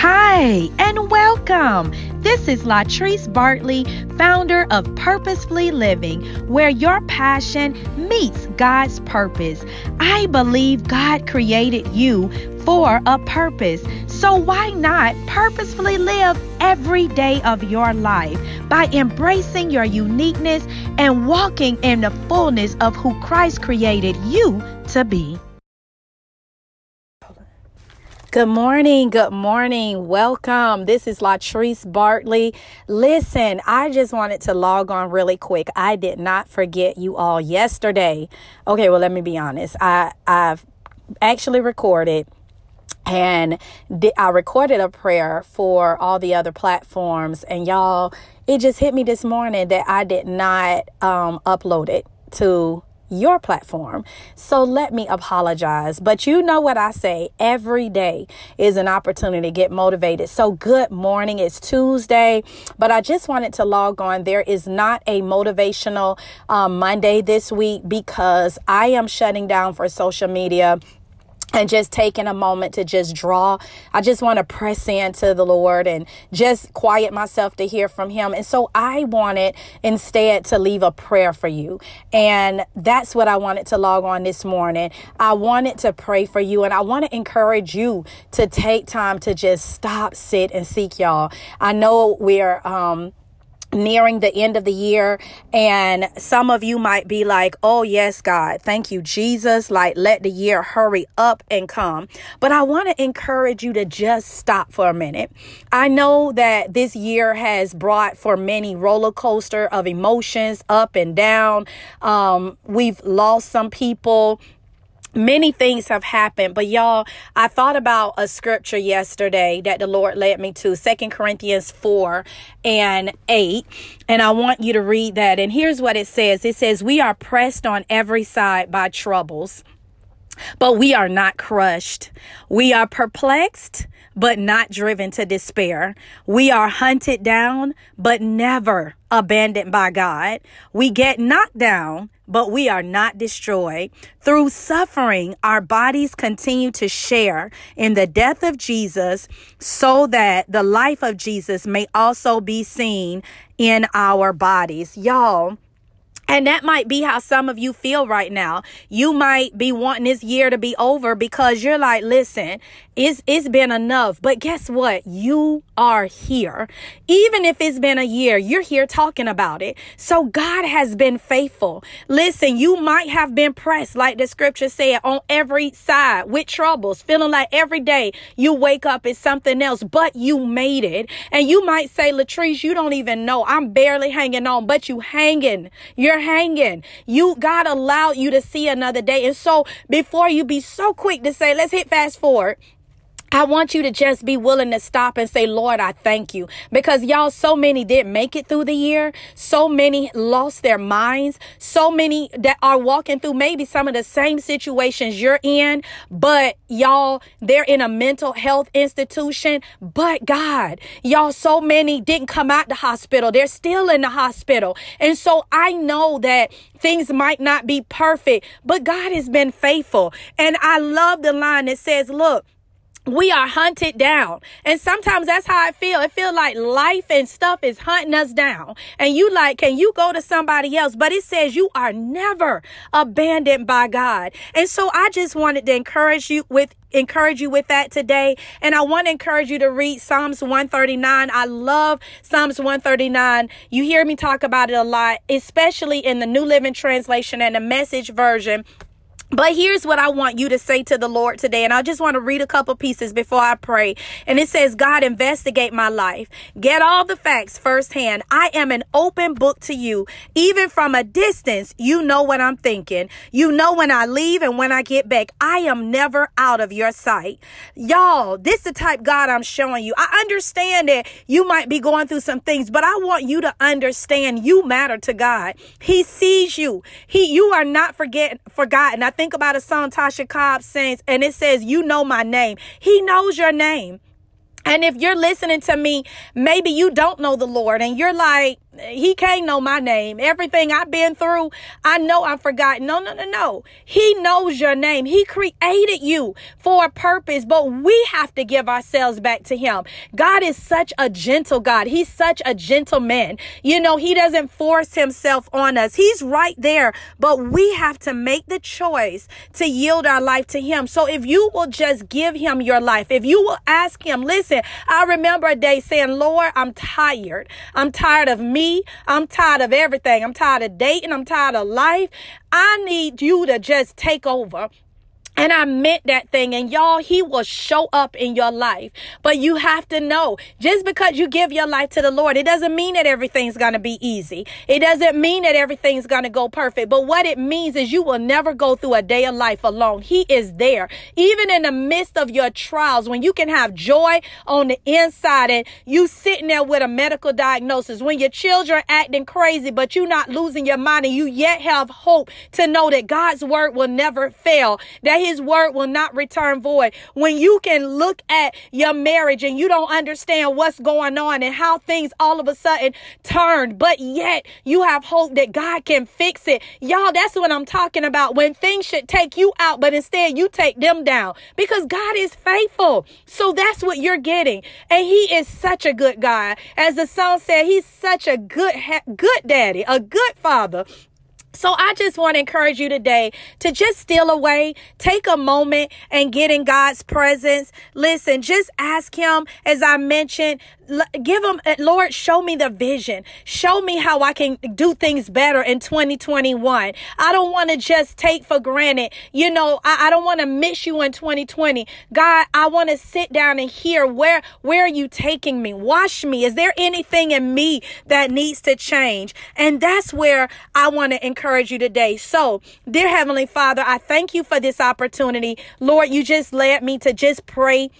Hi, and welcome. This is Latrice Bartley, founder of Purposefully Living, where your passion meets God's purpose. I believe God created you for a purpose. So why not purposefully live every day of your life by embracing your uniqueness and walking in the fullness of who Christ created you to be? Good morning. Good morning. Welcome. This is Latrice Bartley. Listen, I just wanted to log on really quick. I did not forget you all yesterday. Okay, well, let me be honest. I I've actually recorded and I recorded a prayer for all the other platforms and y'all it just hit me this morning that I did not um, upload it to your platform. So let me apologize. But you know what I say every day is an opportunity to get motivated. So good morning. It's Tuesday, but I just wanted to log on. There is not a motivational um, Monday this week because I am shutting down for social media and just taking a moment to just draw. I just want to press into the Lord and just quiet myself to hear from Him. And so I wanted instead to leave a prayer for you. And that's what I wanted to log on this morning. I wanted to pray for you and I want to encourage you to take time to just stop, sit, and seek y'all. I know we're, um, nearing the end of the year and some of you might be like oh yes god thank you jesus. Like let the year hurry up and come. But i want to encourage you to just stop for a minute. I know that this year has brought for many roller coaster of emotions up and down. Um, we've lost some people many things have happened but y'all i thought about a scripture yesterday that the lord led me to Second corinthians 4 and 8 and i want you to read that. And here's what it says. It says we are pressed on every side by troubles but we are not crushed. We are perplexed but not driven to despair. We are hunted down, but never abandoned by God. We get knocked down, but we are not destroyed. Through suffering, our bodies continue to share in the death of Jesus so that the life of Jesus may also be seen in our bodies. Y'all, and that might be how some of you feel right now. You might be wanting this year to be over because you're like, listen, it's, it's been enough. But guess what? You are here. Even if it's been a year, you're here talking about it. So God has been faithful. Listen, you might have been pressed, like the scripture said, on every side with troubles, feeling like every day you wake up is something else, but you made it. And you might say, Latrice, you don't even know. I'm barely hanging on, but you hanging. You're hanging. You, God allowed you to see another day. And so before you be so quick to say, let's hit fast forward, I want you to just be willing to stop and say, Lord, I thank you. Because y'all, so many didn't make it through the year. So many lost their minds. So many that are walking through maybe some of the same situations you're in, but y'all, they're in a mental health institution. But God, y'all, so many didn't come out the hospital. They're still in the hospital. And so I know that things might not be perfect, but God has been faithful. And I love the line that says, look, we are hunted down. And sometimes that's how I feel. It feel like life and stuff is hunting us down. And you like, can you go to somebody else? But it says you are never abandoned by God. And so I just wanted to encourage you with encourage you with that today. And I want to encourage you to read Psalms 139. I love Psalms 139. You hear me talk about it a lot, especially in the New Living Translation and the message version. But here's what I want you to say to the Lord today. And I just want to read a couple pieces before I pray. And it says, God, investigate my life. Get all the facts firsthand. I am an open book to you. Even from a distance, you know what I'm thinking. You know when I leave and when I get back. I am never out of your sight. Y'all, this is the type God I'm showing you. I understand that you might be going through some things, but I want you to understand you matter to God. He sees you. He, you are not forget, forgotten. I think about a song Tasha Cobbs sings, and it says, You know my name. He knows your name. And if you're listening to me, maybe you don't know the Lord and you're like, he can't know my name. Everything I've been through, I know I've forgotten. No, no, no, no. He knows your name. He created you for a purpose, but we have to give ourselves back to him. God is such a gentle God. He's such a gentleman. You know, he doesn't force himself on us. He's right there, but we have to make the choice to yield our life to him. So if you will just give him your life, if you will ask him, listen, I remember a day saying, Lord, I'm tired. I'm tired of me. I'm tired of everything. I'm tired of dating. I'm tired of life. I need you to just take over. And I meant that thing. And y'all, he will show up in your life. But you have to know just because you give your life to the Lord, it doesn't mean that everything's going to be easy. It doesn't mean that everything's going to go perfect. But what it means is you will never go through a day of life alone. He is there. Even in the midst of your trials, when you can have joy on the inside and you sitting there with a medical diagnosis, when your children acting crazy, but you not losing your mind and you yet have hope to know that God's word will never fail, that his word will not return void. When you can look at your marriage and you don't understand what's going on and how things all of a sudden turned, but yet you have hope that God can fix it. Y'all, that's what I'm talking about. When things should take you out, but instead you take them down because God is faithful. So that's what you're getting. And he is such a good God. As the song said, he's such a good, good daddy, a good father. So I just want to encourage you today to just steal away, take a moment and get in God's presence. Listen, just ask him, as I mentioned, give him, uh, Lord, show me the vision. Show me how I can do things better in 2021. I don't want to just take for granted, you know, I, I don't want to miss you in 2020. God, I want to sit down and hear where, where are you taking me? Wash me. Is there anything in me that needs to change? And that's where I want to encourage you today. So, dear Heavenly Father, I thank you for this opportunity. Lord, you just led me to just pray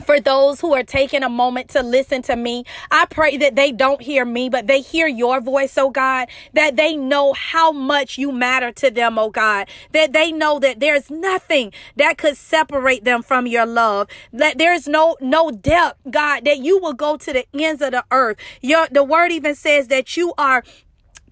for those who are taking a moment to listen to me. I pray that they don't hear me, but they hear your voice, oh God, that they know how much you matter to them, oh God, that they know that there's nothing that could separate them from your love, that there's no, no depth, God, that you will go to the ends of the earth. Your, the word even says that you are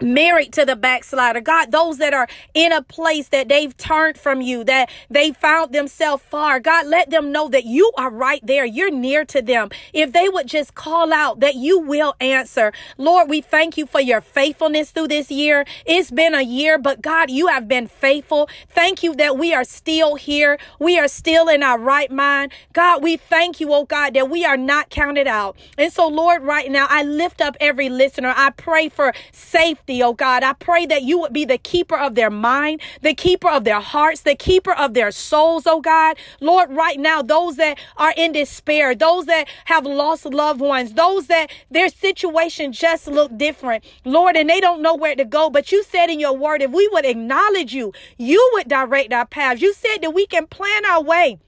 married to the backslider. God, those that are in a place that they've turned from you, that they found themselves far. God, let them know that you are right there. You're near to them. If they would just call out that you will answer. Lord, we thank you for your faithfulness through this year. It's been a year, but God, you have been faithful. Thank you that we are still here. We are still in our right mind. God, we thank you, oh God, that we are not counted out. And so, Lord, right now, I lift up every listener. I pray for safety safety, oh God. I pray that you would be the keeper of their mind, the keeper of their hearts, the keeper of their souls, oh God. Lord, right now, those that are in despair, those that have lost loved ones, those that their situation just look different, Lord, and they don't know where to go. But you said in your word, if we would acknowledge you, you would direct our paths. You said that we can plan our way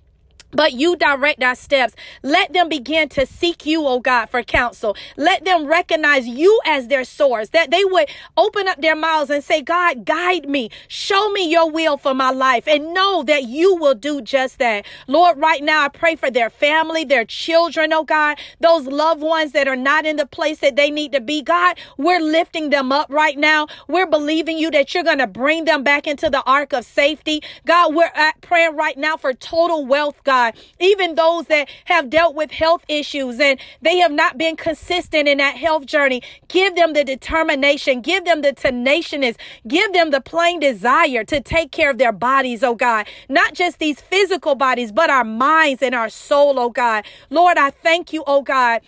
but you direct our steps. Let them begin to seek you, oh God, for counsel. Let them recognize you as their source, that they would open up their mouths and say, God, guide me. Show me your will for my life and know that you will do just that. Lord, right now, I pray for their family, their children, oh God, those loved ones that are not in the place that they need to be. God, we're lifting them up right now. We're believing you that you're going to bring them back into the ark of safety. God, we're praying right now for total wealth, God. God. Even those that have dealt with health issues and they have not been consistent in that health journey, give them the determination, give them the tenaciousness, give them the plain desire to take care of their bodies, oh God. Not just these physical bodies, but our minds and our soul, oh God. Lord, I thank you, oh God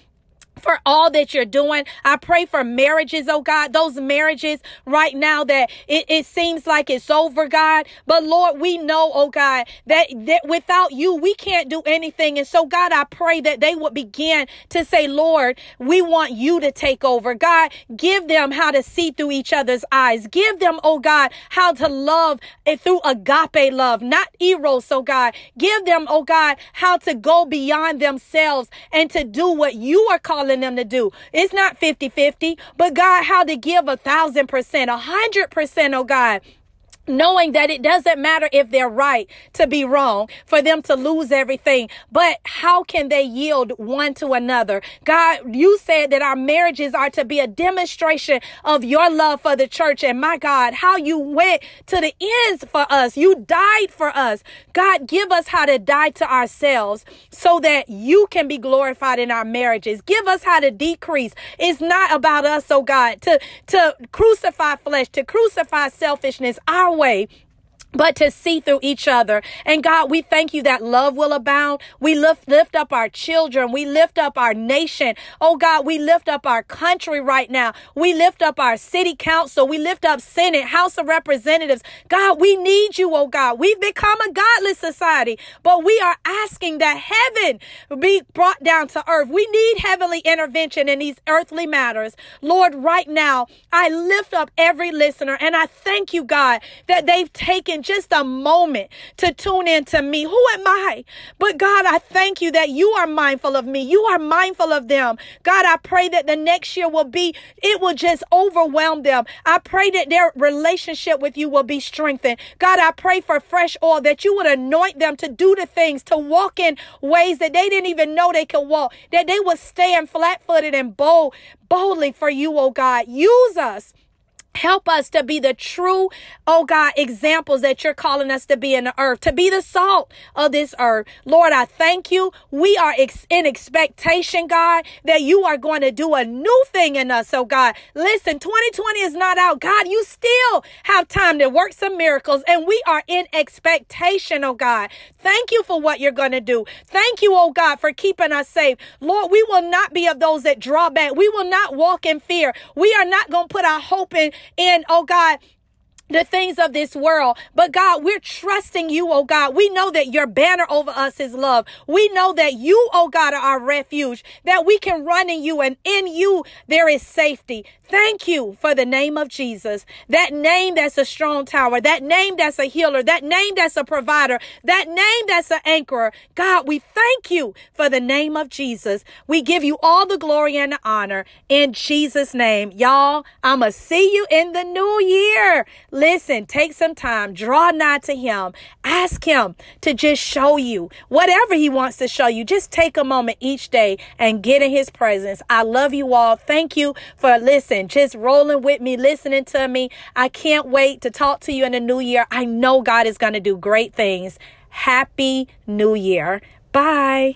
for all that you're doing. I pray for marriages, oh God, those marriages right now that it, it seems like it's over, God. But Lord, we know, oh God, that, that without you, we can't do anything. And so, God, I pray that they would begin to say, Lord, we want you to take over. God, give them how to see through each other's eyes. Give them, oh God, how to love through agape love, not eros, oh God. Give them, oh God, how to go beyond themselves and to do what you are calling calling them to do. It's not 50 50, but God, how to give a thousand percent, a hundred percent, oh God knowing that it doesn't matter if they're right to be wrong, for them to lose everything, but how can they yield one to another? God, you said that our marriages are to be a demonstration of your love for the church. And my God, how you went to the ends for us. You died for us. God, give us how to die to ourselves so that you can be glorified in our marriages. Give us how to decrease. It's not about us, oh God, to, to crucify flesh, to crucify selfishness. Our way but to see through each other. And God, we thank you that love will abound. We lift, lift up our children. We lift up our nation. Oh God, we lift up our country right now. We lift up our city council. We lift up Senate, House of Representatives. God, we need you, oh God. We've become a godless society, but we are asking that heaven be brought down to earth. We need heavenly intervention in these earthly matters. Lord, right now, I lift up every listener and I thank you, God, that they've taken just a moment to tune in to me. Who am I? But God, I thank you that you are mindful of me. You are mindful of them. God, I pray that the next year will be, it will just overwhelm them. I pray that their relationship with you will be strengthened. God, I pray for fresh oil that you would anoint them to do the things, to walk in ways that they didn't even know they could walk, that they would stand flat footed and bold, boldly for you, oh God. Use us Help us to be the true, oh God, examples that you're calling us to be in the earth, to be the salt of this earth. Lord, I thank you. We are ex- in expectation, God, that you are going to do a new thing in us. Oh God, listen, 2020 is not out. God, you still have time to work some miracles and we are in expectation, oh God. Thank you for what you're going to do. Thank you, oh God, for keeping us safe. Lord, we will not be of those that draw back. We will not walk in fear. We are not going to put our hope in and oh God, the things of this world. But God, we're trusting you, oh God. We know that your banner over us is love. We know that you, oh God, are our refuge, that we can run in you and in you there is safety. Thank you for the name of Jesus. That name that's a strong tower, that name that's a healer, that name that's a provider, that name that's an anchorer. God, we thank you for the name of Jesus. We give you all the glory and the honor in Jesus' name. Y'all, I'm going to see you in the new year. Listen, take some time, draw nigh to him, ask him to just show you whatever he wants to show you. Just take a moment each day and get in his presence. I love you all. Thank you for listening, just rolling with me, listening to me. I can't wait to talk to you in the new year. I know God is going to do great things. Happy New Year. Bye.